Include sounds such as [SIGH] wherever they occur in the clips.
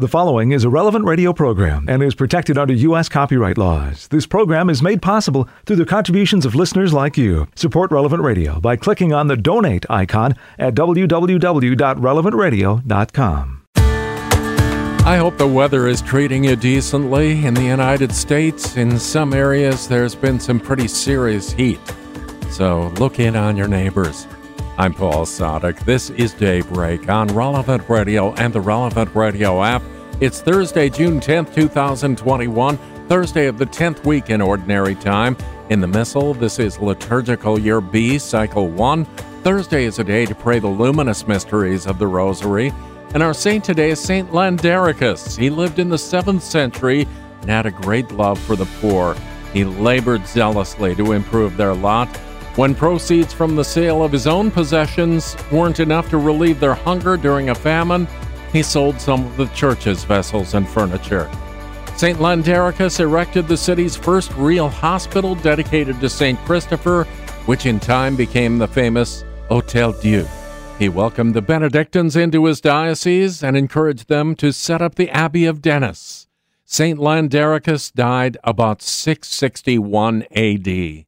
The following is a relevant radio program and is protected under U.S. copyright laws. This program is made possible through the contributions of listeners like you. Support Relevant Radio by clicking on the donate icon at www.relevantradio.com. I hope the weather is treating you decently in the United States. In some areas, there's been some pretty serious heat. So look in on your neighbors. I'm Paul Sadek. This is Daybreak on Relevant Radio and the Relevant Radio app. It's Thursday, June 10th, 2021, Thursday of the 10th week in Ordinary Time. In the Missal, this is Liturgical Year B, Cycle 1. Thursday is a day to pray the luminous mysteries of the Rosary. And our saint today is Saint Landericus. He lived in the 7th century and had a great love for the poor. He labored zealously to improve their lot when proceeds from the sale of his own possessions weren't enough to relieve their hunger during a famine, he sold some of the church's vessels and furniture. St. Landericus erected the city's first real hospital dedicated to St. Christopher, which in time became the famous Hotel Dieu. He welcomed the Benedictines into his diocese and encouraged them to set up the Abbey of Denis. St. Landericus died about 661 AD.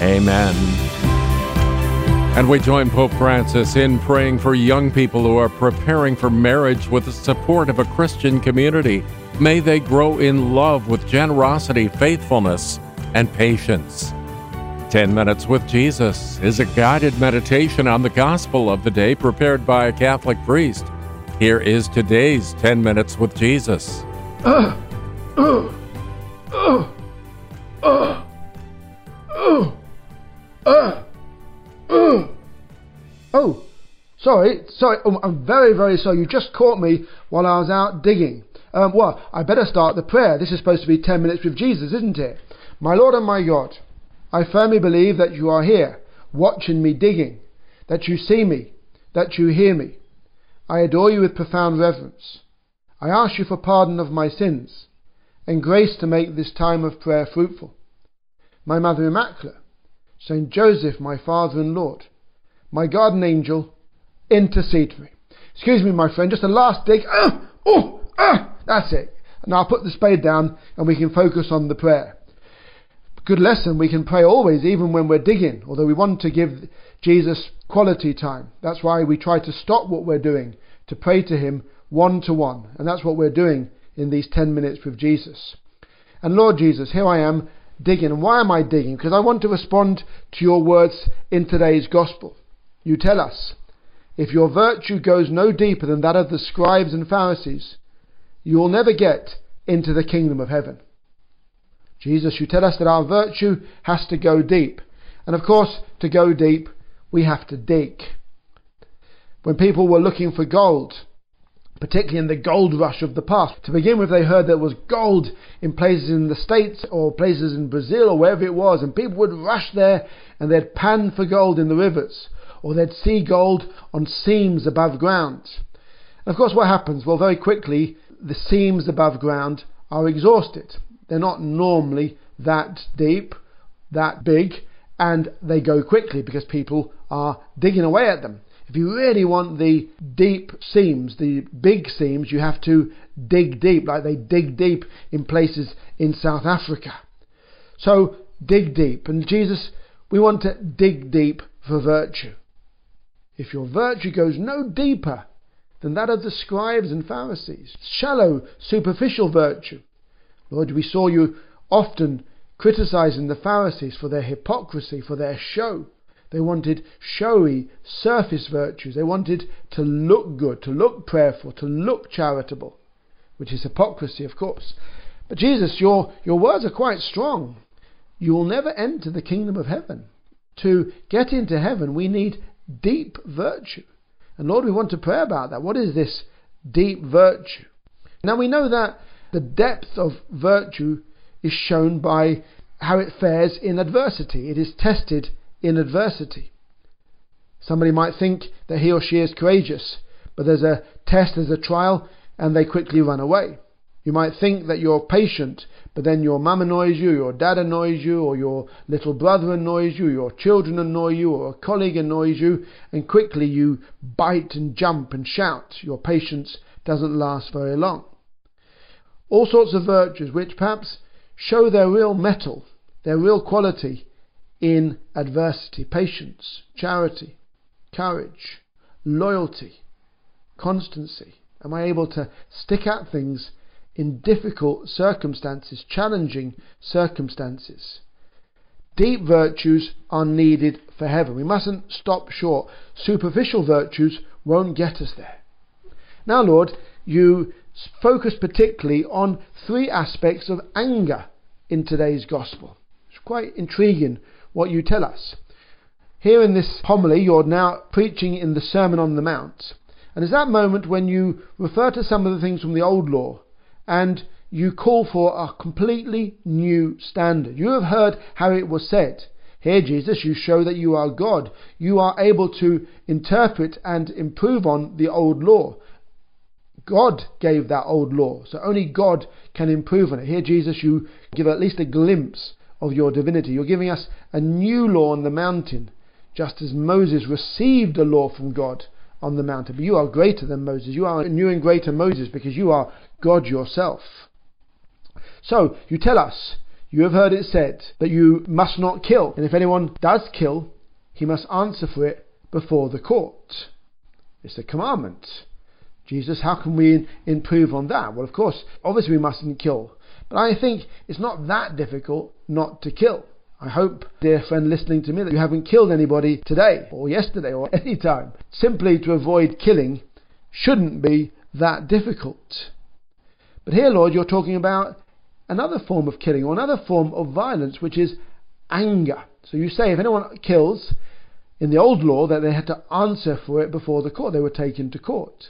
Amen. And we join Pope Francis in praying for young people who are preparing for marriage with the support of a Christian community. May they grow in love with generosity, faithfulness, and patience. 10 Minutes with Jesus is a guided meditation on the gospel of the day prepared by a Catholic priest. Here is today's 10 Minutes with Jesus. Uh, uh, uh, uh, uh. Uh, uh. Oh, sorry, sorry. Oh, I'm very, very sorry. You just caught me while I was out digging. Um, well, I better start the prayer. This is supposed to be 10 minutes with Jesus, isn't it? My Lord and my God, I firmly believe that you are here, watching me digging, that you see me, that you hear me. I adore you with profound reverence. I ask you for pardon of my sins and grace to make this time of prayer fruitful. My Mother Immaculate, Saint Joseph, my Father and Lord, my guardian angel, intercede for me. Excuse me, my friend, just a last dig. Ah, oh, ah, that's it. Now I'll put the spade down and we can focus on the prayer. Good lesson, we can pray always, even when we're digging, although we want to give Jesus quality time. That's why we try to stop what we're doing to pray to Him one to one. And that's what we're doing in these 10 minutes with Jesus. And Lord Jesus, here I am digging. Why am I digging? Because I want to respond to your words in today's gospel. You tell us, if your virtue goes no deeper than that of the scribes and Pharisees, you will never get into the kingdom of heaven. Jesus, you tell us that our virtue has to go deep. And of course, to go deep, we have to dig. When people were looking for gold, particularly in the gold rush of the past. To begin with, they heard there was gold in places in the States or places in Brazil or wherever it was, and people would rush there and they'd pan for gold in the rivers, or they'd see gold on seams above ground. And of course, what happens? Well, very quickly, the seams above ground are exhausted. They're not normally that deep, that big, and they go quickly because people are digging away at them. If you really want the deep seams, the big seams, you have to dig deep, like they dig deep in places in South Africa. So dig deep. And Jesus, we want to dig deep for virtue. If your virtue goes no deeper than that of the scribes and Pharisees, shallow, superficial virtue, Lord, we saw you often criticizing the Pharisees for their hypocrisy, for their show. They wanted showy, surface virtues. They wanted to look good, to look prayerful, to look charitable, which is hypocrisy, of course. But Jesus, your, your words are quite strong. You will never enter the kingdom of heaven. To get into heaven, we need deep virtue. And Lord, we want to pray about that. What is this deep virtue? Now we know that the depth of virtue is shown by how it fares in adversity. It is tested in adversity. Somebody might think that he or she is courageous, but there's a test, there's a trial, and they quickly run away. You might think that you're patient, but then your mum annoys you, your dad annoys you, or your little brother annoys you, your children annoy you, or a colleague annoys you, and quickly you bite and jump and shout. Your patience doesn't last very long. All sorts of virtues which perhaps show their real mettle, their real quality in adversity patience, charity, courage, loyalty, constancy. Am I able to stick at things in difficult circumstances, challenging circumstances? Deep virtues are needed for heaven. We mustn't stop short. Superficial virtues won't get us there. Now, Lord, you focus particularly on three aspects of anger in today's gospel. It's quite intriguing what you tell us. Here in this homily, you're now preaching in the Sermon on the Mount. And it's that moment when you refer to some of the things from the old law and you call for a completely new standard. You have heard how it was said. Here, Jesus, you show that you are God. You are able to interpret and improve on the old law. God gave that old law, so only God can improve on it. Here, Jesus, you give at least a glimpse of your divinity. You're giving us a new law on the mountain, just as Moses received a law from God on the mountain. But you are greater than Moses. You are a new and greater Moses because you are God yourself. So, you tell us, you have heard it said that you must not kill, and if anyone does kill, he must answer for it before the court. It's a commandment. Jesus, how can we improve on that? Well, of course, obviously we mustn't kill. But I think it's not that difficult not to kill. I hope, dear friend listening to me, that you haven't killed anybody today or yesterday or [LAUGHS] any time. Simply to avoid killing shouldn't be that difficult. But here, Lord, you're talking about another form of killing or another form of violence, which is anger. So you say if anyone kills in the old law that they had to answer for it before the court, they were taken to court.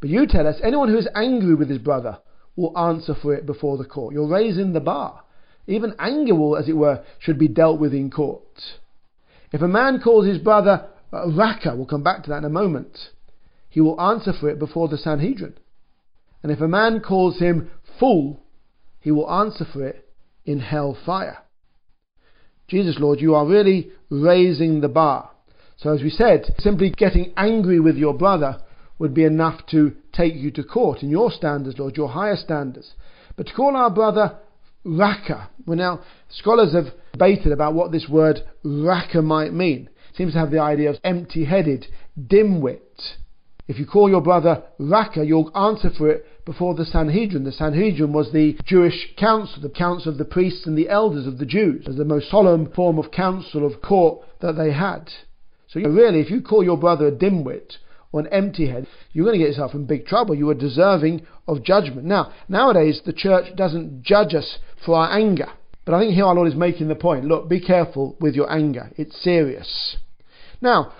But you tell us anyone who is angry with his brother will answer for it before the court. You're raising the bar. Even anger will, as it were, should be dealt with in court. If a man calls his brother uh, Raca, we'll come back to that in a moment, he will answer for it before the Sanhedrin. And if a man calls him fool, he will answer for it in hell fire. Jesus, Lord, you are really raising the bar. So, as we said, simply getting angry with your brother would be enough to take you to court in your standards, Lord, your higher standards. But to call our brother Raca, well now, scholars have debated about what this word Raca might mean. It seems to have the idea of empty-headed, dim-wit. If you call your brother Raca, you'll answer for it before the Sanhedrin. The Sanhedrin was the Jewish council, the council of the priests and the elders of the Jews, as the most solemn form of council of court that they had. So really, if you call your brother a dimwit or an empty head, you're going to get yourself in big trouble. You are deserving of judgment. Now, nowadays, the church doesn't judge us for our anger. But I think here our Lord is making the point look, be careful with your anger, it's serious. Now,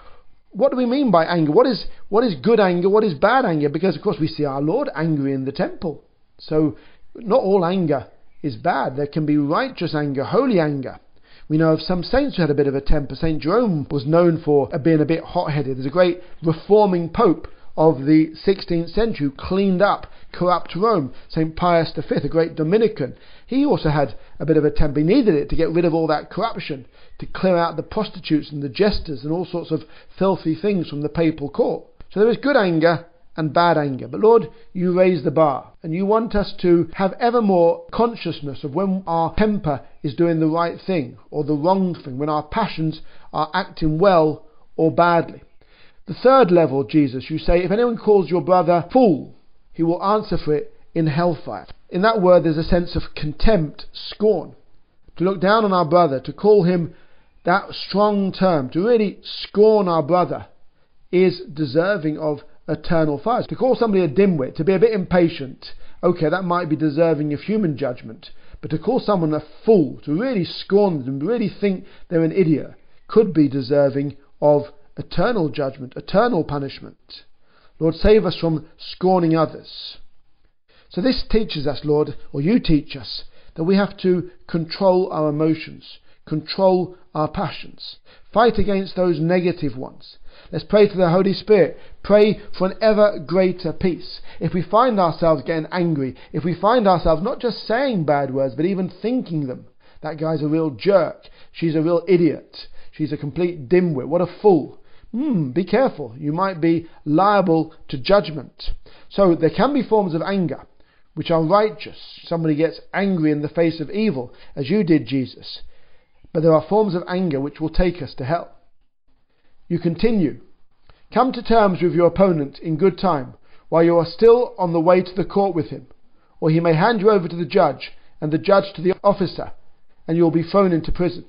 what do we mean by anger? What is, what is good anger? What is bad anger? Because, of course, we see our Lord angry in the temple. So, not all anger is bad. There can be righteous anger, holy anger. We know of some saints who had a bit of a temper. St. Jerome was known for uh, being a bit hot headed. There's a great reforming pope of the 16th century who cleaned up corrupt Rome. St. Pius V, a great Dominican, he also had a bit of a temper. He needed it to get rid of all that corruption, to clear out the prostitutes and the jesters and all sorts of filthy things from the papal court. So there is good anger and bad anger. But Lord, you raise the bar and you want us to have ever more consciousness of when our temper is doing the right thing or the wrong thing, when our passions are acting well or badly. The third level, Jesus, you say, if anyone calls your brother fool, he will answer for it in hellfire. In that word, there's a sense of contempt, scorn. To look down on our brother, to call him that strong term, to really scorn our brother, is deserving of eternal fire. To call somebody a dimwit, to be a bit impatient, okay, that might be deserving of human judgment. But to call someone a fool, to really scorn them, really think they're an idiot, could be deserving of eternal judgment, eternal punishment. Lord, save us from scorning others. So this teaches us, Lord, or you teach us, that we have to control our emotions, control our passions, fight against those negative ones. Let's pray to the Holy Spirit. Pray for an ever greater peace. If we find ourselves getting angry, if we find ourselves not just saying bad words, but even thinking them, that guy's a real jerk, she's a real idiot, she's a complete dimwit, what a fool. Hmm, be careful. You might be liable to judgment. So there can be forms of anger which are righteous. Somebody gets angry in the face of evil, as you did, Jesus. But there are forms of anger which will take us to hell. You continue. Come to terms with your opponent in good time, while you are still on the way to the court with him, or he may hand you over to the judge, and the judge to the officer, and you will be thrown into prison.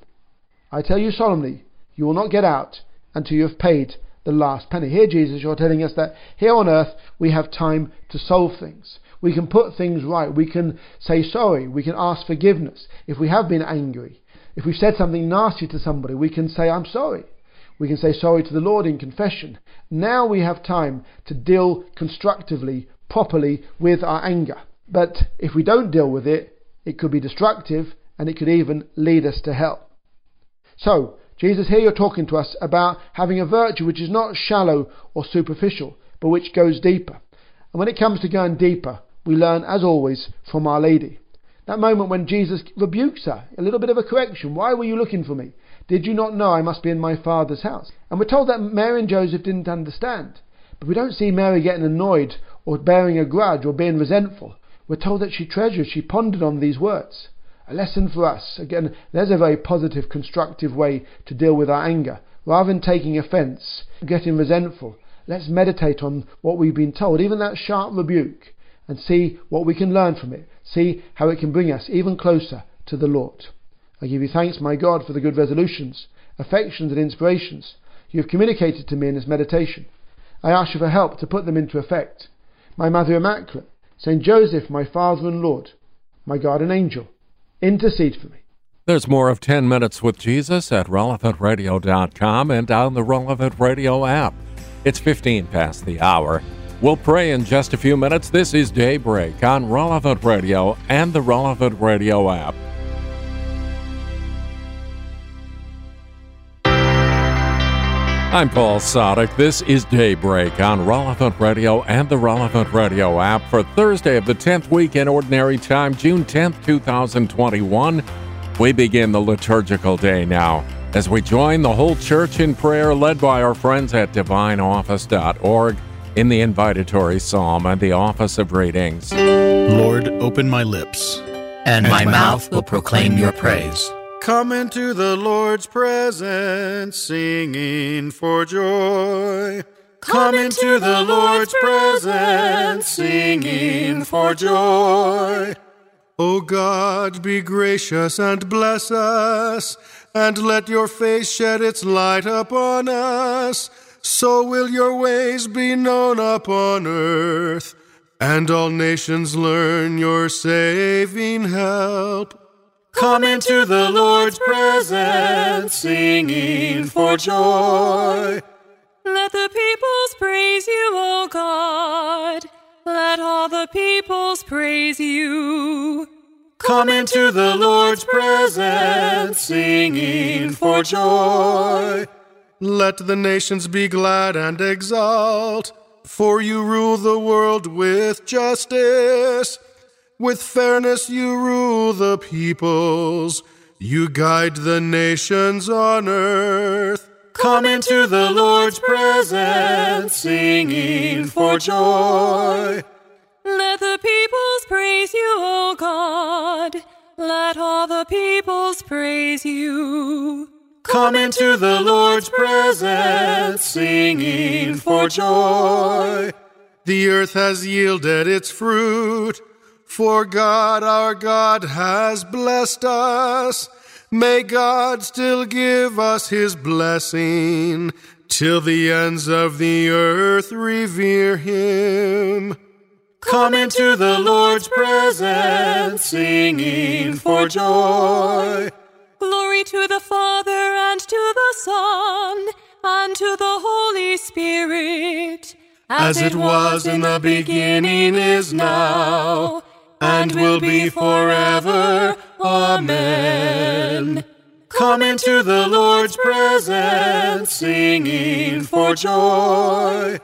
I tell you solemnly, you will not get out until you have paid the last penny. Here, Jesus, you're telling us that here on earth we have time to solve things. We can put things right. We can say sorry. We can ask forgiveness. If we have been angry, if we've said something nasty to somebody, we can say, I'm sorry. We can say sorry to the Lord in confession. Now we have time to deal constructively, properly with our anger. But if we don't deal with it, it could be destructive and it could even lead us to hell. So, Jesus, here you're talking to us about having a virtue which is not shallow or superficial, but which goes deeper. And when it comes to going deeper, we learn, as always, from Our Lady. That moment when Jesus rebukes her, a little bit of a correction. Why were you looking for me? Did you not know I must be in my Father's house? And we're told that Mary and Joseph didn't understand. But we don't see Mary getting annoyed or bearing a grudge or being resentful. We're told that she treasured, she pondered on these words. A lesson for us. Again, there's a very positive, constructive way to deal with our anger. Rather than taking offence, getting resentful, let's meditate on what we've been told, even that sharp rebuke and see what we can learn from it. See how it can bring us even closer to the Lord. I give you thanks, my God, for the good resolutions, affections, and inspirations you have communicated to me in this meditation. I ask you for help to put them into effect. My Mother Immaculate, Saint Joseph, my Father and Lord, my guardian angel, intercede for me. There's more of 10 Minutes with Jesus at relevantradio.com and on the Relevant Radio app. It's 15 past the hour. We'll pray in just a few minutes. This is Daybreak on Relevant Radio and the Relevant Radio app. I'm Paul Sadek. This is Daybreak on Relevant Radio and the Relevant Radio app for Thursday of the 10th week in Ordinary Time, June 10th, 2021. We begin the liturgical day now as we join the whole church in prayer led by our friends at divineoffice.org in the invitatory psalm and the office of readings. Lord, open my lips, and, my, mouth will proclaim your praise. Come into the Lord's presence, singing for joy. Come into the Lord's presence, singing for joy. O God, be gracious and bless us, and let your face shed its light upon us so will your ways be known upon earth, and all nations learn your saving help. Come into the Lord's presence, singing for joy. Let the peoples praise you, O God. Let all the peoples praise you. Come into the Lord's presence, singing for joy. Let the nations be glad and exult, for you rule the world with justice. With fairness you rule the peoples, you guide the nations on earth. Come into the Lord's presence, singing for joy. Let the peoples praise you, O God. Let all the peoples praise you. Come into the Lord's presence, singing for joy. The earth has yielded its fruit, for God our God has blessed us. May God still give us his blessing, till the ends of the earth revere him. Come into the Lord's presence, singing for joy. Glory to the Father, and to the Son, and to the Holy Spirit, as it was in the beginning, is now, and will be forever. Amen. Come into the Lord's presence, singing for joy.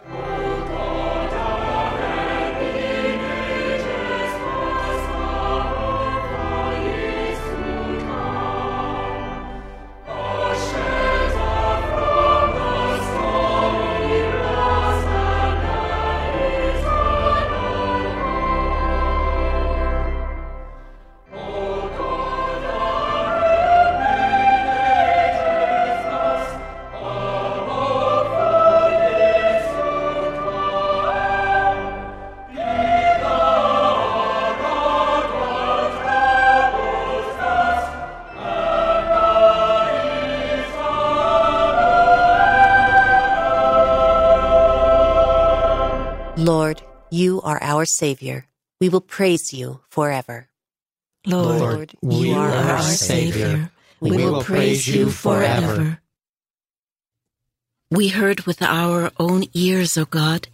Are our Savior. We will praise you forever. Lord, you are our Savior. We will praise you forever. We heard with our own ears, O God.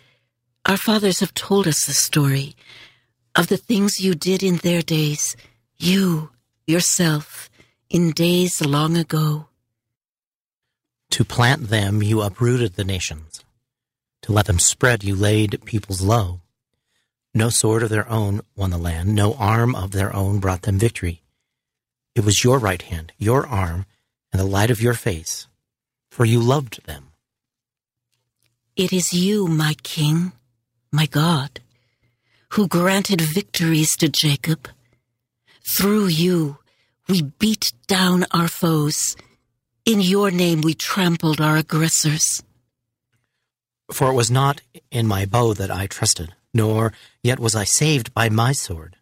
Our fathers have told us the story of the things you did in their days, you, yourself, in days long ago. To plant them, you uprooted the nations. To let them spread, you laid peoples low. No sword of their own won the land, no arm of their own brought them victory. It was your right hand, your arm, and the light of your face, for you loved them. It is you, my King, my God, who granted victories to Jacob. Through you, we beat down our foes. In your name, we trampled our aggressors. For it was not in my bow that I trusted, nor yet was I saved by my sword.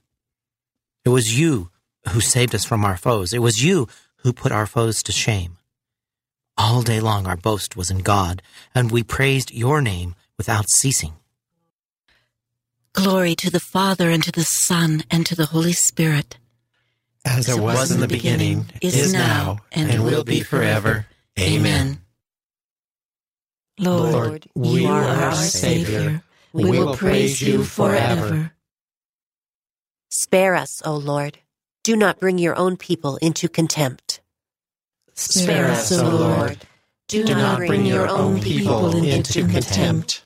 It was you who saved us from our foes. It was you who put our foes to shame. All day long our boast was in God, and we praised your name without ceasing. Glory to the Father, and to the Son, and to the Holy Spirit. As it was in the beginning, is now, and will be forever. Amen. Lord, you are our Savior. We will praise you forever. Spare us, O Lord. Do not bring your own people into contempt. Spare us, O Lord. Do not bring your own people into contempt.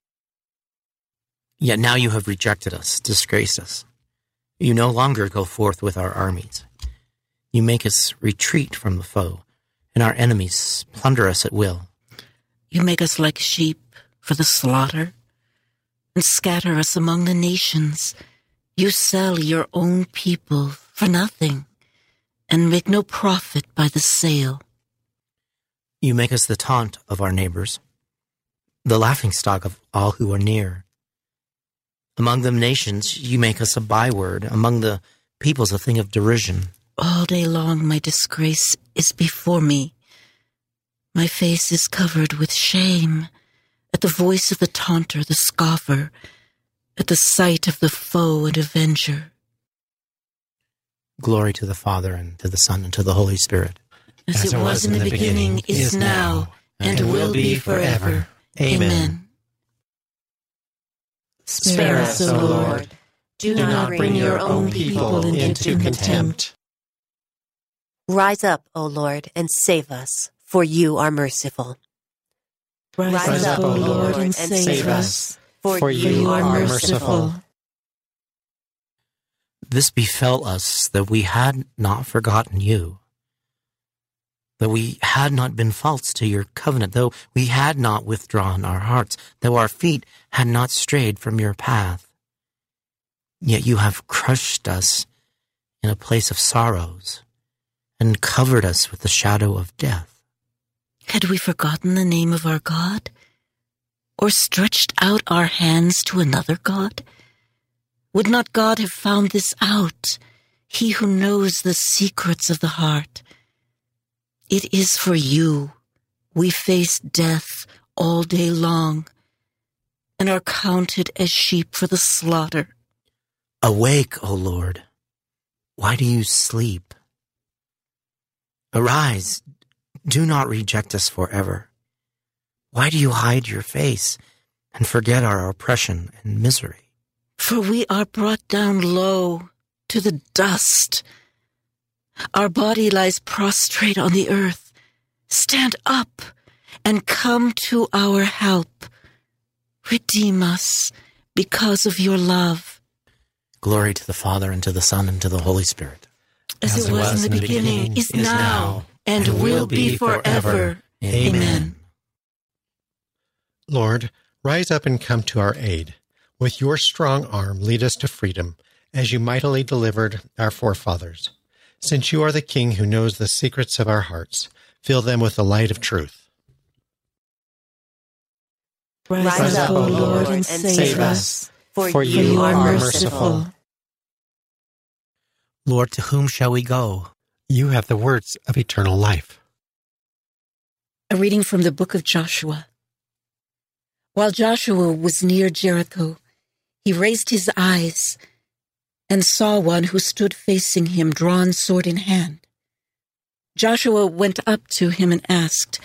Yet now you have rejected us, disgraced us. You no longer go forth with our armies. You make us retreat from the foe, and our enemies plunder us at will. You make us like sheep for the slaughter and scatter us among the nations. You sell your own people for nothing and make no profit by the sale. You make us the taunt of our neighbors, the laughingstock of all who are near. Among the nations, you make us a byword, among the peoples, a thing of derision. All day long, my disgrace is before me. My face is covered with shame at the voice of the taunter, the scoffer, at the sight of the foe and avenger. Glory to the Father, and to the Son, and to the Holy Spirit. As, it was in the beginning, is now, and will be forever. Amen. Spare us, O Lord. Do not bring your own people into contempt. Rise up, O Lord, and save us, for you are merciful. Rise, up, O Lord, and save us, For you are merciful. This befell us that we had not forgotten you, that we had not been false to your covenant, though we had not withdrawn our hearts, though our feet had not strayed from your path. Yet you have crushed us in a place of sorrows and covered us with the shadow of death. Had we forgotten the name of our God? Or stretched out our hands to another God? Would not God have found this out, He who knows the secrets of the heart? It is for you we face death all day long and are counted as sheep for the slaughter. Awake, O Lord. Why do you sleep? Arise. Do not reject us forever. Why do you hide your face and forget our oppression and misery. For we are brought down low to the dust. Our body lies prostrate on the earth. Stand up and come to our help. Redeem us because of your love. Glory to the Father, and to the Son, and to the Holy Spirit. As, As it was, was in the beginning, beginning is, now, now and, and, will be forever. Amen. Amen. Lord, rise up and come to our aid. With your strong arm, lead us to freedom, as you mightily delivered our forefathers. Since you are the King who knows the secrets of our hearts, fill them with the light of truth. Rise, Rise up, O Lord, and save us, for, for you are merciful. Lord, to whom shall we go? You have the words of eternal life. A reading from the book of Joshua. While Joshua was near Jericho, he raised his eyes and saw one who stood facing him, drawn sword in hand. Joshua went up to him and asked,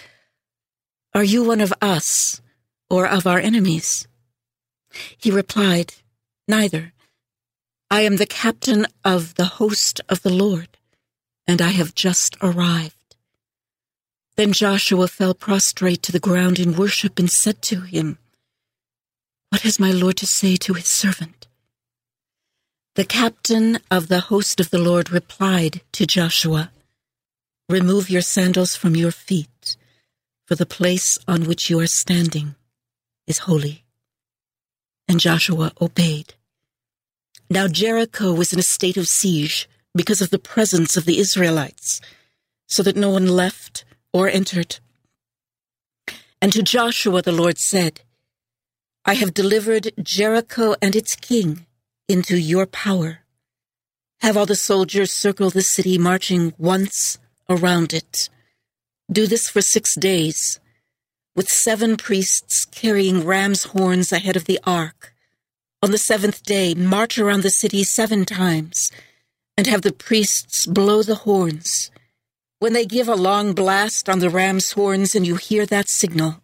Are you one of us or of our enemies? He replied, Neither. I am the captain of the host of the Lord, and I have just arrived. Then Joshua fell prostrate to the ground in worship and said to him, What has my Lord to say to his servant? The captain of the host of the Lord replied to Joshua, Remove your sandals from your feet, for the place on which you are standing is holy. And Joshua obeyed. Now Jericho was in a state of siege because of the presence of the Israelites, so that no one left or entered. And to Joshua the Lord said, I have delivered Jericho and its king into your power. Have all the soldiers circle the city, marching once around it. Do this for six days, with seven priests carrying ram's horns ahead of the ark. On the seventh day, march around the city seven times, and have the priests blow the horns. When they give a long blast on the ram's horns and you hear that signal,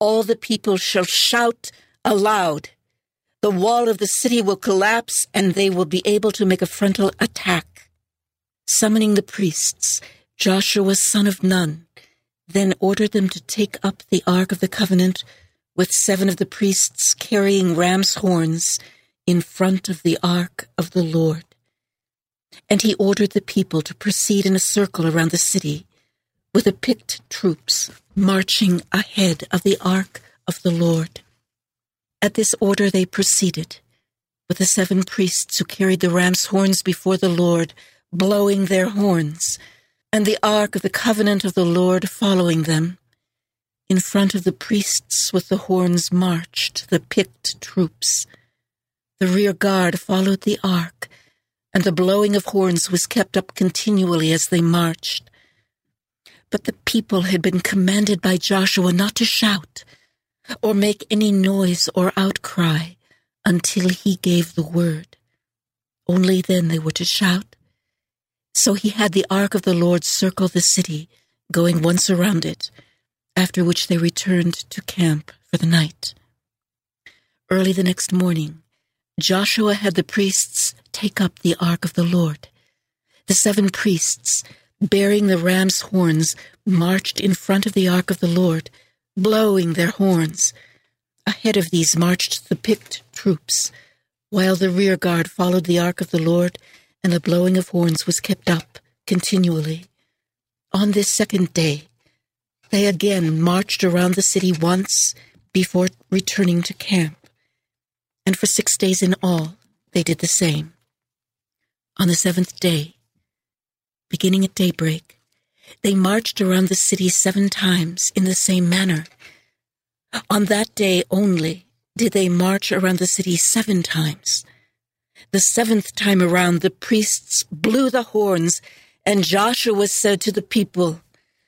all the people shall shout aloud the wall of the city will collapse and they will be able to make a frontal attack. Summoning the priests, Joshua son of Nun then ordered them to take up the Ark of the Covenant with seven of the priests carrying ram's horns in front of the Ark of the Lord. And he ordered the people to proceed in a circle around the city with the picked troops marching ahead of the Ark of the Lord. At this order they proceeded, with the seven priests who carried the ram's horns before the Lord, blowing their horns, and the ark of the covenant of the Lord following them. In front of the priests with the horns marched the picked troops. The rear guard followed the ark, and the blowing of horns was kept up continually as they marched. But the people had been commanded by Joshua not to shout or make any noise or outcry until he gave the word. Only then they were to shout. So he had the ark of the Lord circle the city, going once around it, after which they returned to camp for the night. Early the next morning, Joshua had the priests take up the ark of the Lord. The seven priests, bearing the ram's horns, marched in front of the ark of the Lord blowing their horns. Ahead of these marched the picked troops, while the rear guard followed the ark of the Lord, and the blowing of horns was kept up continually. On this second day, they again marched around the city once before returning to camp, and for six days in all they did the same. On the seventh day, beginning at daybreak, they marched around the city seven times in the same manner. On that day only did they march around the city seven times. The seventh time around, the priests blew the horns, and Joshua said to the people,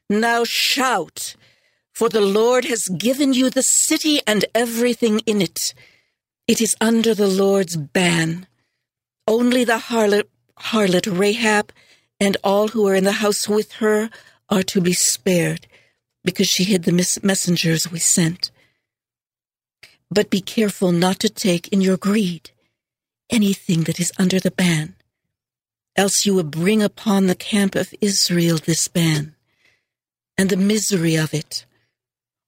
Now shout, for the Lord has given you the city and everything in it. It is under the Lord's ban. Only the harlot, harlot Rahab and all who are in the house with her are to be spared, because she hid the messengers we sent. But be careful not to take in your greed anything that is under the ban, else you will bring upon the camp of Israel this ban, and the misery of it.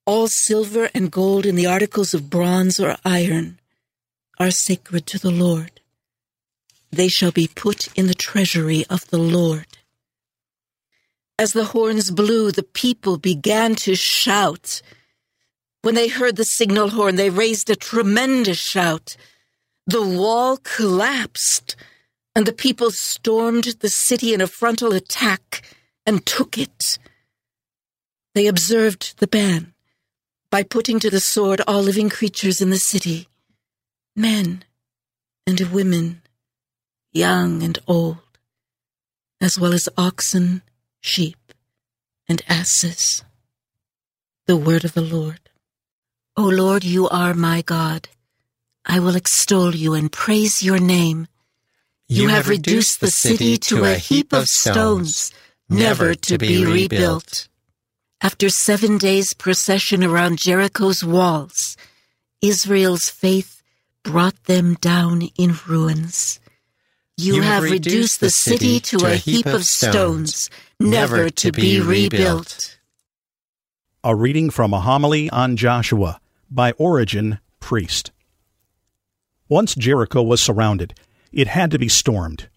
All silver and gold and the articles of bronze or iron are sacred to the Lord. They shall be put in the treasury of the Lord. As the horns blew, the people began to shout. When they heard the signal horn, they raised a tremendous shout. The wall collapsed, and the people stormed the city in a frontal attack and took it. They observed the ban by putting to the sword all living creatures in the city men and women, young and old, as well as oxen, sheep, and asses. The word of the Lord. O Lord, you are my God. I will extol you and praise your name. You, you have, have reduced the city to a heap of stones, never to be rebuilt. After seven days' procession around Jericho's walls, Israel's faith brought them down in ruins. You, have reduced the city to a heap of stones, never to be rebuilt. A reading from a homily on Joshua by Origen, priest. Once Jericho was surrounded, it had to be stormed.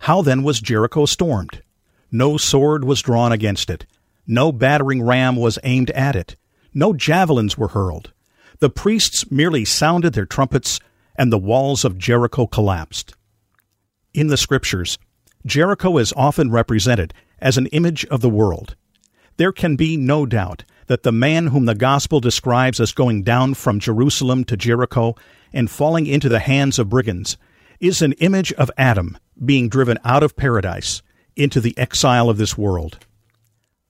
How then was Jericho stormed? No sword was drawn against it. No battering ram was aimed at it. No javelins were hurled. The priests merely sounded their trumpets, and the walls of Jericho collapsed. In the Scriptures, Jericho is often represented as an image of the world. There can be no doubt that the man whom the gospel describes as going down from Jerusalem to Jericho and falling into the hands of brigands is an image of Adam being driven out of paradise into the exile of this world.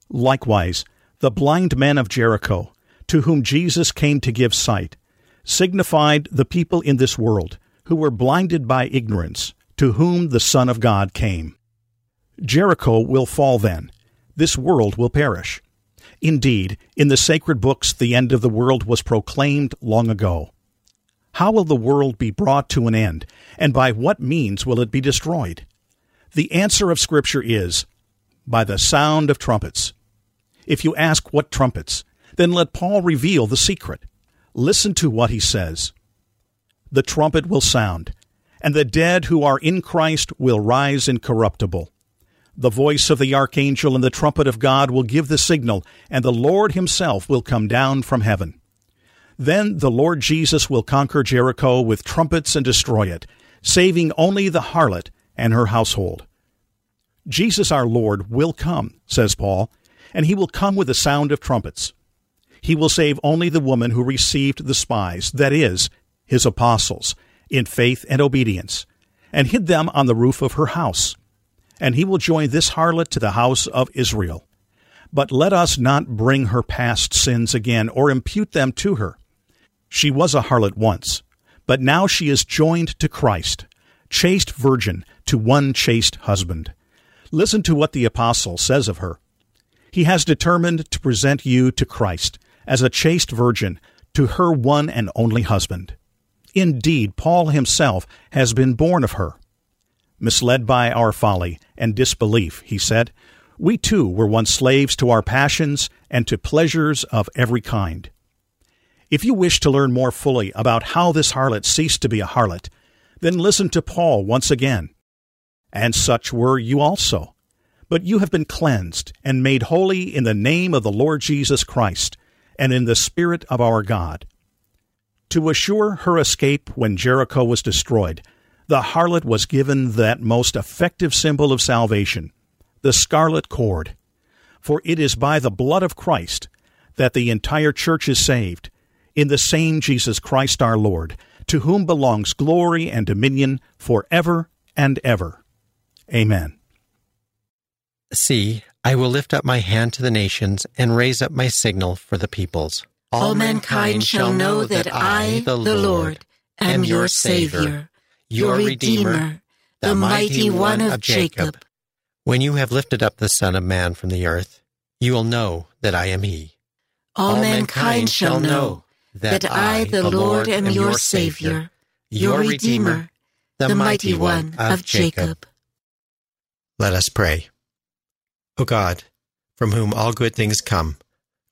Likewise, the blind men of Jericho, to whom Jesus came to give sight, signified the people in this world who were blinded by ignorance, to whom the Son of God came. Jericho will fall then, this world will perish. Indeed, in the sacred books, the end of the world was proclaimed long ago. How will the world be brought to an end, and by what means will it be destroyed? The answer of Scripture is by the sound of trumpets. If you ask what trumpets, then let Paul reveal the secret. Listen to what he says. The trumpet will sound, and the dead who are in Christ will rise incorruptible. The voice of the archangel and the trumpet of God will give the signal, and the Lord himself will come down from heaven. Then the Lord Jesus will conquer Jericho with trumpets and destroy it, saving only the harlot and her household. Jesus our Lord will come, says Paul, and he will come with the sound of trumpets. He will save only the woman who received the spies, that is, his apostles, in faith and obedience, and hid them on the roof of her house and he will join this harlot to the house of Israel. But let us not bring her past sins again or impute them to her. She was a harlot once, but now she is joined to Christ, chaste virgin to one chaste husband. Listen to what the apostle says of her. He has determined to present you to Christ as a chaste virgin to her one and only husband. Indeed, Paul himself has been born of her misled by our folly and disbelief, he said. We too were once slaves to our passions and to pleasures of every kind. If you wish to learn more fully about how this harlot ceased to be a harlot, then listen to Paul once again. And such were you also. But you have been cleansed and made holy in the name of the Lord Jesus Christ and in the Spirit of our God. To assure her escape when Jericho was destroyed, the harlot was given that most effective symbol of salvation, the scarlet cord. For it is by the blood of Christ that the entire church is saved, in the same Jesus Christ our Lord, to whom belongs glory and dominion for ever and ever. Amen. See, I will lift up my hand to the nations and raise up my signal for the peoples. All mankind shall know that I, the Lord, am your Savior your Redeemer, the mighty one of Jacob. When you have lifted up the Son of Man from the earth, you will know that I am He. All mankind shall know that I, the Lord, am your Savior, your Redeemer, the mighty one of Jacob. Let us pray. O God, from whom all good things come,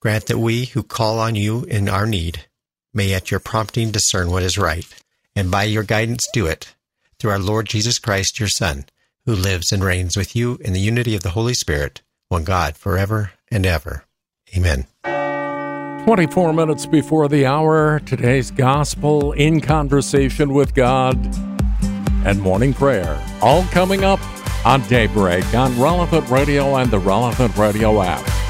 grant that we who call on you in our need may at your prompting discern what is right, and by your guidance do it, through our Lord Jesus Christ, your Son, who lives and reigns with you in the unity of the Holy Spirit, one God, forever and ever. Amen. 24 minutes before the hour, today's gospel in conversation with God and morning prayer. All coming up on Daybreak on Relevant Radio and the Relevant Radio app.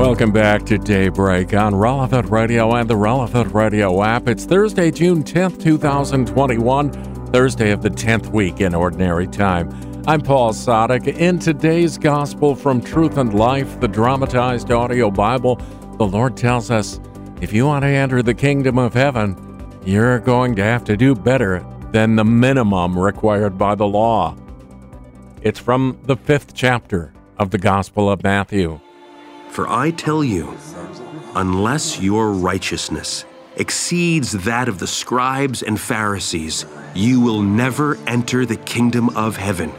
Welcome back to Daybreak on Relevant Radio and the Relevant Radio app. It's Thursday, June 10th, 2021, Thursday of the 10th week in Ordinary Time. I'm Paul Sadek. In today's Gospel from Truth and Life, the dramatized audio Bible, the Lord tells us if you want to enter the kingdom of heaven, you're going to have to do better than the minimum required by the law. It's from the fifth chapter of the Gospel of Matthew. For I tell you, unless your righteousness exceeds that of the scribes and Pharisees, you will never enter the kingdom of heaven.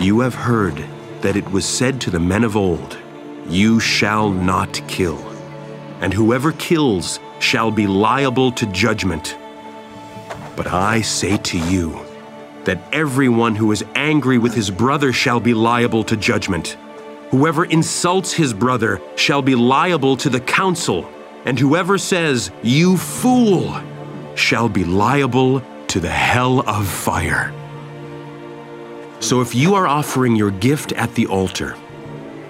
You have heard that it was said to the men of old, You shall not kill, and whoever kills shall be liable to judgment. But I say to you that everyone who is angry with his brother shall be liable to judgment. Whoever insults his brother shall be liable to the council, and whoever says, You fool, shall be liable to the hell of fire. So if you are offering your gift at the altar,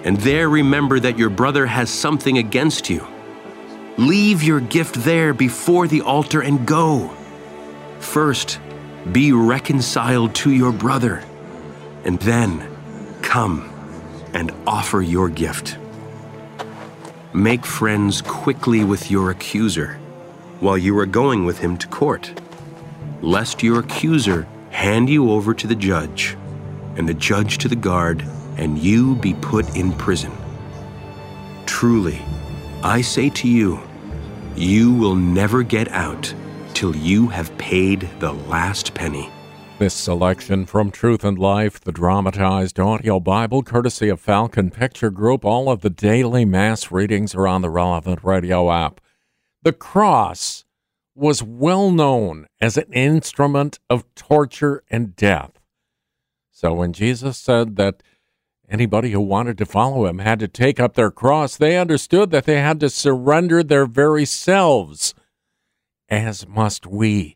and there remember that your brother has something against you, leave your gift there before the altar and go. First, be reconciled to your brother, and then come and offer your gift. Make friends quickly with your accuser while you are going with him to court, lest your accuser hand you over to the judge, and the judge to the guard, and you be put in prison. Truly, I say to you, you will never get out till you have paid the last penny. This selection from Truth and Life, the dramatized audio Bible, courtesy of Falcon Picture Group. All of the daily Mass readings are on the relevant radio app. The cross was well known as an instrument of torture and death. So when Jesus said that anybody who wanted to follow him had to take up their cross, they understood that they had to surrender their very selves, as must we.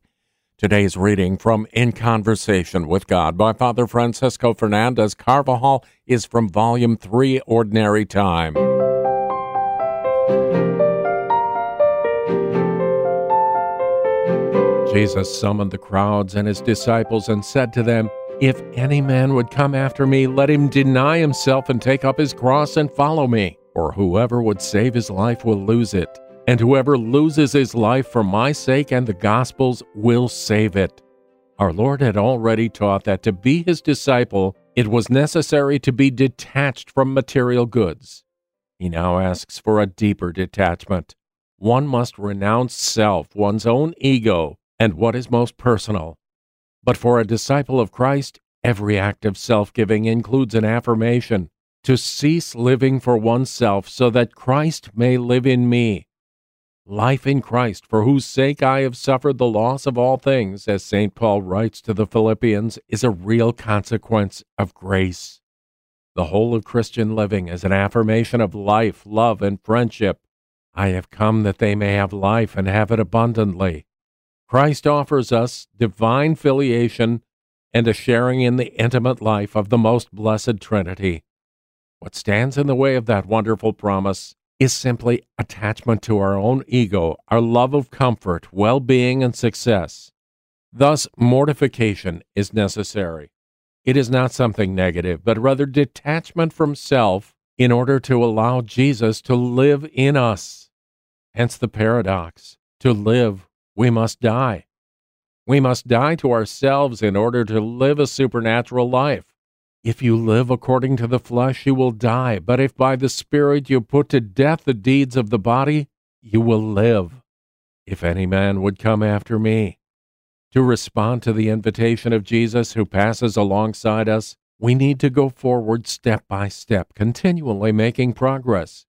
Today's reading from In Conversation with God by Father Francisco Fernandez Carvajal is from Volume 3, Ordinary Time. Jesus summoned the crowds and his disciples and said to them, If any man would come after me, let him deny himself and take up his cross and follow me. For whoever would save his life will lose it and whoever loses his life for my sake and the gospel's will save it. Our Lord had already taught that to be his disciple, it was necessary to be detached from material goods. He now asks for a deeper detachment. One must renounce self, one's own ego, and what is most personal. But for a disciple of Christ, every act of self giving includes an affirmation to cease living for oneself so that Christ may live in me life in Christ, for whose sake I have suffered the loss of all things, as St. Paul writes to the Philippians, is a real consequence of grace. The whole of Christian living is an affirmation of life, love, and friendship. I have come that they may have life and have it abundantly. Christ offers us divine filiation and a sharing in the intimate life of the most blessed Trinity. What stands in the way of that wonderful promise is simply attachment to our own ego, our love of comfort, well being, and success. Thus, mortification is necessary. It is not something negative, but rather detachment from self in order to allow Jesus to live in us. Hence the paradox to live, we must die. We must die to ourselves in order to live a supernatural life. If you live according to the flesh, you will die, but if by the Spirit you put to death the deeds of the body, you will live. If any man would come after me. To respond to the invitation of Jesus who passes alongside us, we need to go forward step by step, continually making progress.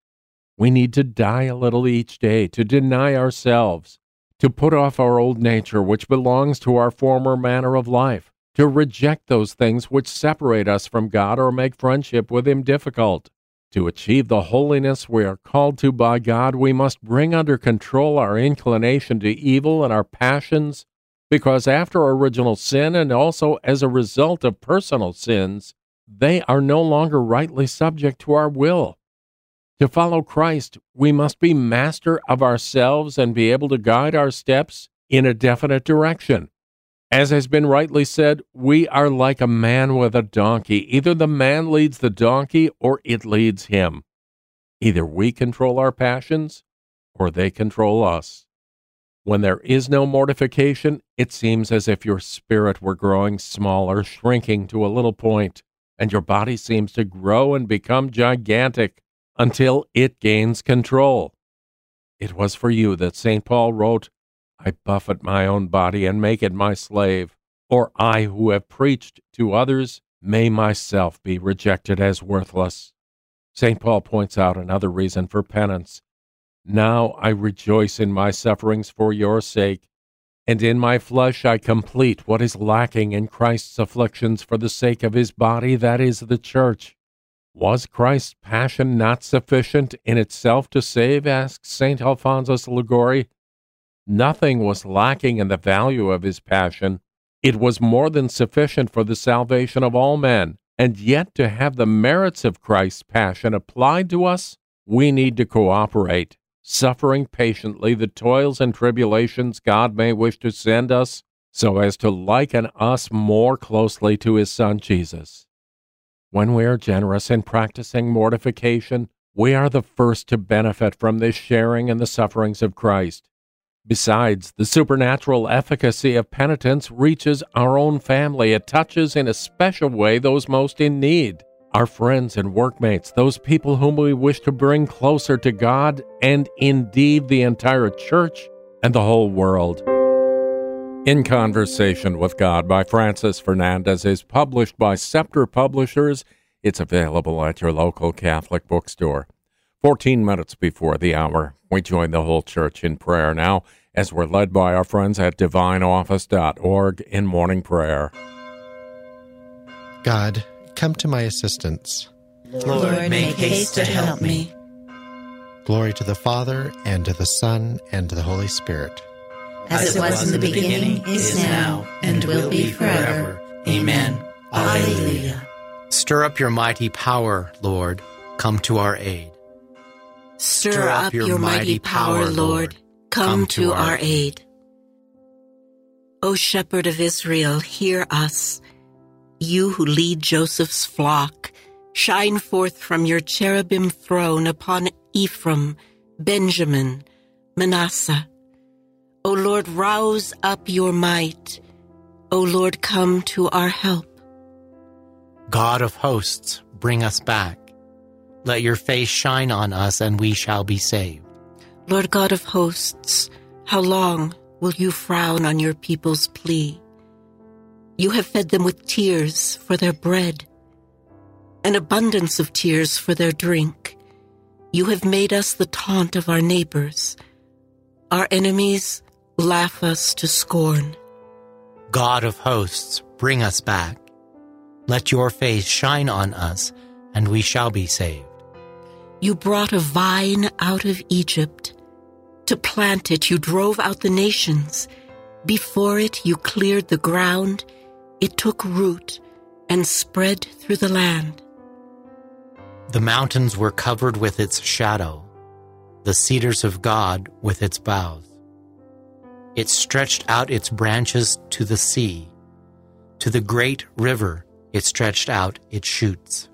We need to die a little each day, to deny ourselves, to put off our old nature, which belongs to our former manner of life, to reject those things which separate us from God or make friendship with Him difficult. To achieve the holiness we are called to by God, we must bring under control our inclination to evil and our passions, because after original sin and also as a result of personal sins, they are no longer rightly subject to our will. To follow Christ, we must be master of ourselves and be able to guide our steps in a definite direction. As has been rightly said, we are like a man with a donkey. Either the man leads the donkey or it leads him. Either we control our passions or they control us. When there is no mortification, it seems as if your spirit were growing smaller, shrinking to a little point, and your body seems to grow and become gigantic until it gains control. It was for you that St. Paul wrote, I buffet my own body and make it my slave, or I who have preached to others may myself be rejected as worthless. St. Paul points out another reason for penance. Now I rejoice in my sufferings for your sake, and in my flesh I complete what is lacking in Christ's afflictions for the sake of his body, that is, the church. Was Christ's passion not sufficient in itself to save? asks St. Alphonsus Liguori. Nothing was lacking in the value of his passion. It was more than sufficient for the salvation of all men. And yet, to have the merits of Christ's passion applied to us, we need to cooperate, suffering patiently the toils and tribulations God may wish to send us, so as to liken us more closely to his Son Jesus. When we are generous in practicing mortification, we are the first to benefit from this sharing in the sufferings of Christ. Besides, the supernatural efficacy of penitence reaches our own family. It touches in a special way those most in need our friends and workmates, those people whom we wish to bring closer to God, and indeed the entire church and the whole world. In Conversation with God by Francis Fernandez is published by Scepter Publishers. It's available at your local Catholic bookstore. 14 minutes before the hour, we join the whole church in prayer now as we're led by our friends at divineoffice.org in morning prayer. God, come to my assistance. Lord, make haste to help me. Glory to the Father, and to the Son, and to the Holy Spirit. As it was in the beginning, is now, and will be forever. Amen. Alleluia. Stir up your mighty power, Lord. Come to our aid. Stir up your mighty power, Lord. Come to our aid. O Shepherd of Israel, hear us. You who lead Joseph's flock, shine forth from your cherubim throne upon Ephraim, Benjamin, Manasseh. O Lord, rouse up your might. O Lord, come to our help. God of hosts, bring us back. Let your face shine on us, and we shall be saved. Lord God of hosts, how long will you frown on your people's plea? You have fed them with tears for their bread, an abundance of tears for their drink. You have made us the taunt of our neighbors. Our enemies laugh us to scorn. God of hosts, bring us back. Let your face shine on us, and we shall be saved. You brought a vine out of Egypt. To plant it, you drove out the nations. Before it, you cleared the ground. It took root and spread through the land. The mountains were covered with its shadow, the cedars of God with its boughs. It stretched out its branches to the sea. To the great river, it stretched out its shoots.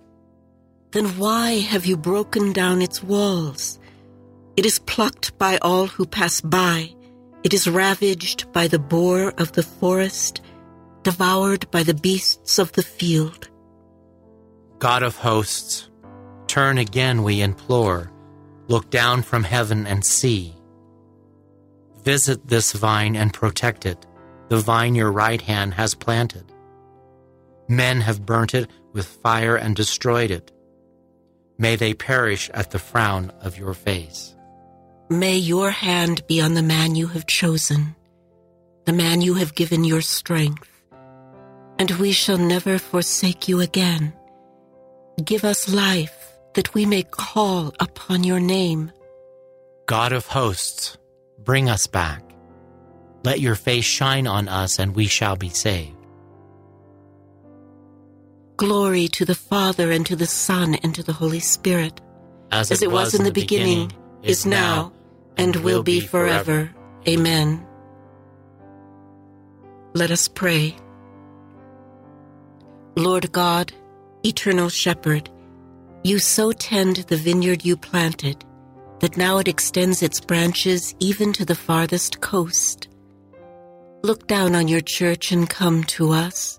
Then why have you broken down its walls? It is plucked by all who pass by. It is ravaged by the boar of the forest, devoured by the beasts of the field. God of hosts, turn again, we implore. Look down from heaven and see. Visit this vine and protect it, the vine your right hand has planted. Men have burnt it with fire and destroyed it. May they perish at the frown of your face. May your hand be on the man you have chosen, the man you have given your strength, and we shall never forsake you again. Give us life that we may call upon your name. God of hosts, bring us back. Let your face shine on us, and we shall be saved. Glory to the Father, and to the Son, and to the Holy Spirit, as, as it, was, was in the beginning, beginning is now, and will be forever. Amen. Let us pray. Lord God, eternal shepherd, you so tend the vineyard you planted that now it extends its branches even to the farthest coast. Look down on your church and come to us.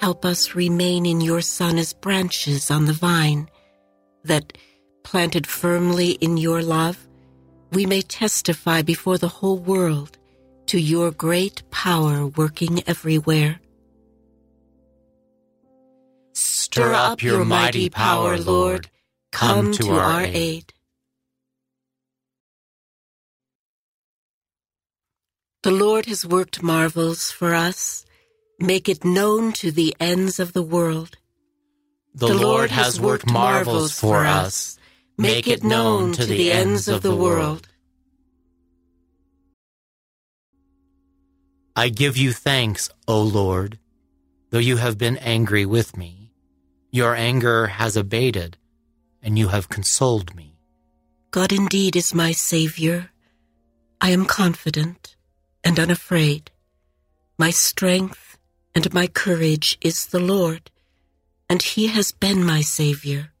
Help us remain in your Son as branches on the vine, that, planted firmly in your love, we may testify before the whole world to your great power working everywhere. Stir up your mighty power, Lord. Come to our aid. The Lord has worked marvels for us. Make it known to the ends of the world. The, the Lord has worked marvels for us. Make it known to the ends of the world. I give you thanks, O Lord, though you have been angry with me. Your anger has abated, and you have consoled me. God indeed is my Savior. I am confident and unafraid. My strength and my courage is the Lord, and He has been my Savior.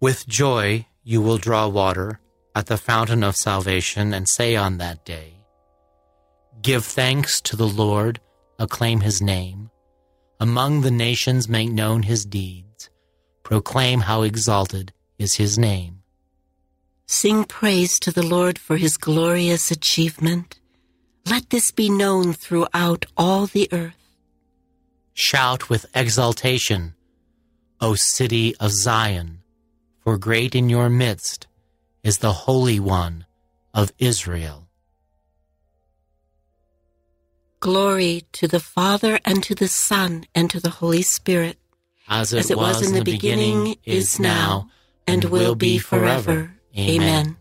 With joy you will draw water at the fountain of salvation and say on that day, Give thanks to the Lord, acclaim His name. Among the nations make known His deeds, proclaim how exalted is His name. Sing praise to the Lord for His glorious achievement. Let this be known throughout all the earth. Shout with exultation, O city of Zion, for great in your midst is the Holy One of Israel. Glory to the Father, and to the Son, and to the Holy Spirit, as it, as it was, was, in the beginning, beginning is now, and will be forever. Amen.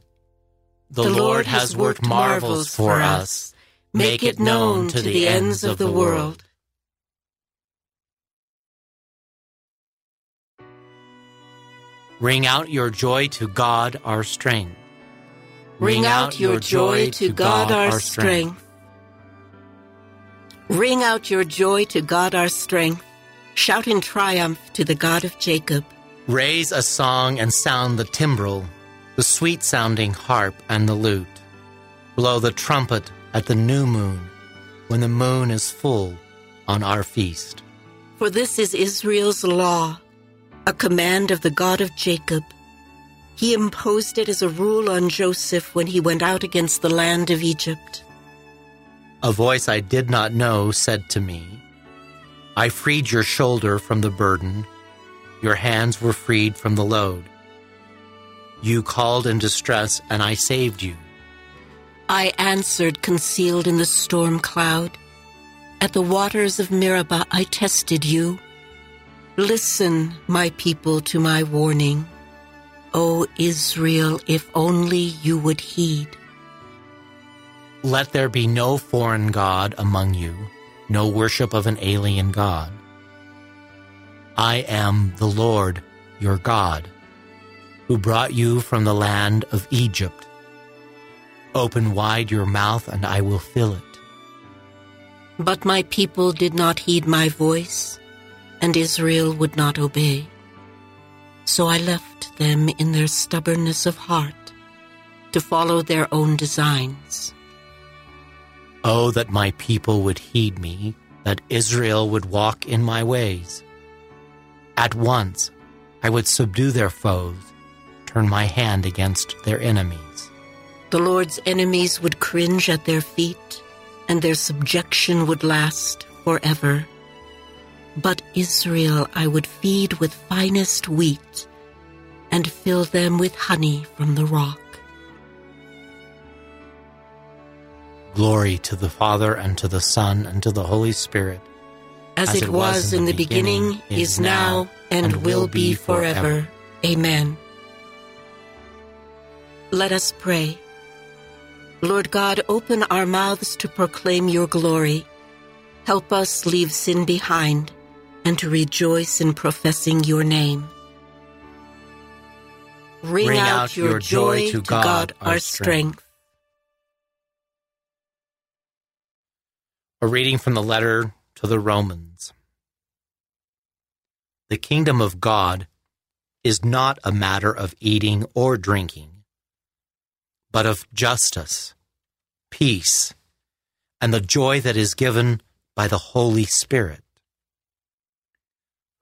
The Lord has worked marvels for us Make it known to the ends of the world. Ring out your joy to God our strength. Ring out your joy to God our strength. Ring out your joy to God our strength. Shout in triumph to the God of Jacob. Raise a song and sound the timbrel, the sweet sounding harp and the lute. Blow the trumpet at the new moon, when the moon is full on our feast. For this is Israel's law, a command of the God of Jacob. He imposed it as a rule on Joseph when he went out against the land of Egypt. A voice I did not know said to me, I freed your shoulder from the burden, your hands were freed from the load. You called in distress, and I saved you. I answered, concealed in the storm cloud. At the waters of Meribah, I tested you. Listen, my people, to my warning. O Israel, if only you would heed. Let there be no foreign God among you, no worship of an alien God. I am the Lord, your God, who brought you from the land of Egypt Open wide your mouth, and I will fill it. But my people did not heed my voice, and Israel would not obey. So I left them in their stubbornness of heart to follow their own designs. Oh, that my people would heed me, that Israel would walk in my ways. At once I would subdue their foes, turn my hand against their enemies. The Lord's enemies would cringe at their feet, and their subjection would last forever. But Israel I would feed with finest wheat, and fill them with honey from the rock. Glory to the Father, and to the Son, and to the Holy Spirit. As, it, was in the beginning, is now, and will be forever. Amen. Let us pray. Lord God, open our mouths to proclaim your glory. Help us leave sin behind and to rejoice in professing your name. Ring, Ring out, out your, your joy, joy to God, our strength. A reading from the letter to the Romans. The kingdom of God is not a matter of eating or drinking, but of justice, peace, and the joy that is given by the Holy Spirit.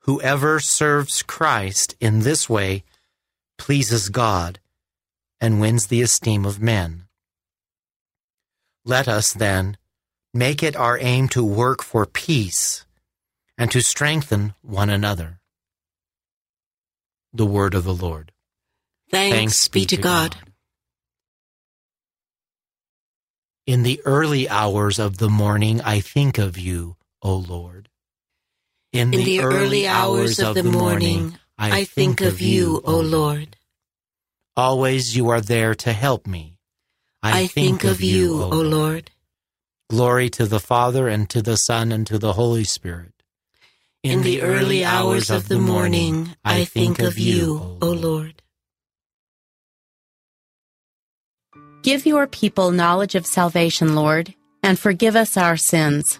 Whoever serves Christ in this way pleases God and wins the esteem of men. Let us, then, make it our aim to work for peace and to strengthen one another. The word of the Lord. Thanks, be to God. In the early hours of the morning, I think of you, O Lord. In the early hours of the morning, I think of you, O Lord. Always you are there to help me. I think of you, O Lord. Glory to the Father, and to the Son, and to the Holy Spirit. In the early hours of the morning, I think of you, O Lord. Give your people knowledge of salvation, Lord, and forgive us our sins.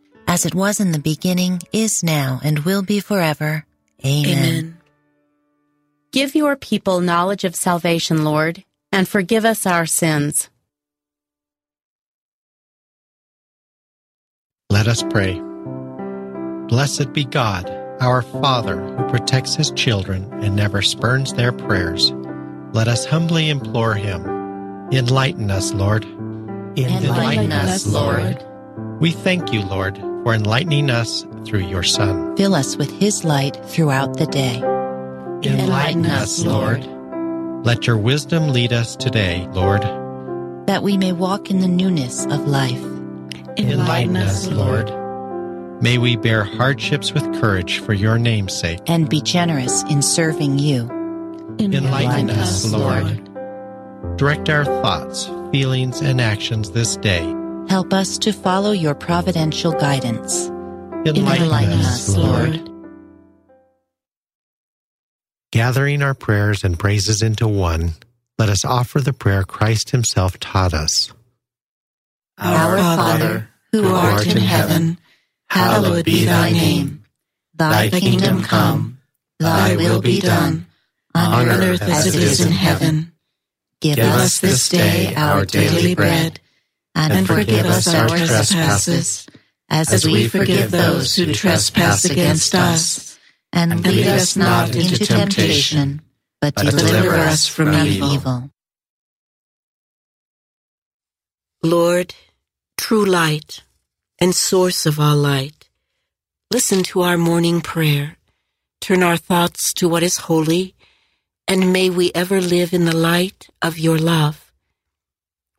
As it was in the beginning, is now, and will be forever. Amen. Amen. Give your people knowledge of salvation, Lord, and forgive us our sins. Let us pray. Blessed be God, our Father, who protects his children and never spurns their prayers. Let us humbly implore him. Enlighten us, Lord. Enlighten us, Lord. We thank you, Lord, for enlightening us through your Son. Fill us with his light throughout the day. Enlighten us, Lord. Let your wisdom lead us today, Lord. That we may walk in the newness of life. Enlighten us, Lord. May we bear hardships with courage for your name's sake. And be generous in serving you. Enlighten us, Lord. Direct our thoughts, feelings, and actions this day. Help us to follow your providential guidance. Enlighten, us, Lord. Gathering our prayers and praises into one, let us offer the prayer Christ Himself taught us. Our Father, who art in heaven, hallowed be thy name. Thy kingdom come, thy will be done, on earth as it is in heaven. Give us this day our daily bread, and forgive us our trespasses, as we forgive those who trespass against us. And lead us not into temptation, but deliver us from evil. Lord, true light and source of all light, listen to our morning prayer. Turn our thoughts to what is holy, and may we ever live in the light of your love.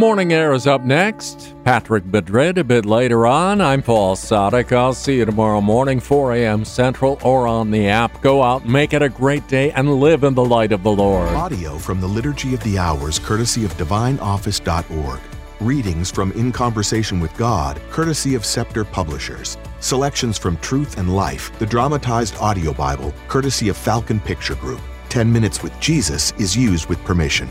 Morning Air is up next. Patrick Madrid a bit later on. I'm Paul Sadek. I'll see you tomorrow morning, 4 a.m. Central, or on the app. Go out, make it a great day, and live in the light of the Lord. Audio from the Liturgy of the Hours, courtesy of DivineOffice.org. Readings from In Conversation with God, courtesy of Scepter Publishers. Selections from Truth and Life, the dramatized audio Bible, courtesy of Falcon Picture Group. 10 Minutes with Jesus is used with permission.